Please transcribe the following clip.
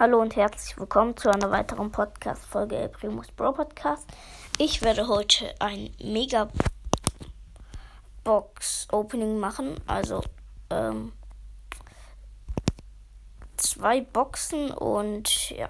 Hallo und herzlich willkommen zu einer weiteren Podcast-Folge El Primus Bro Podcast. Ich werde heute ein Mega Box Opening machen, also ähm, zwei Boxen und ja.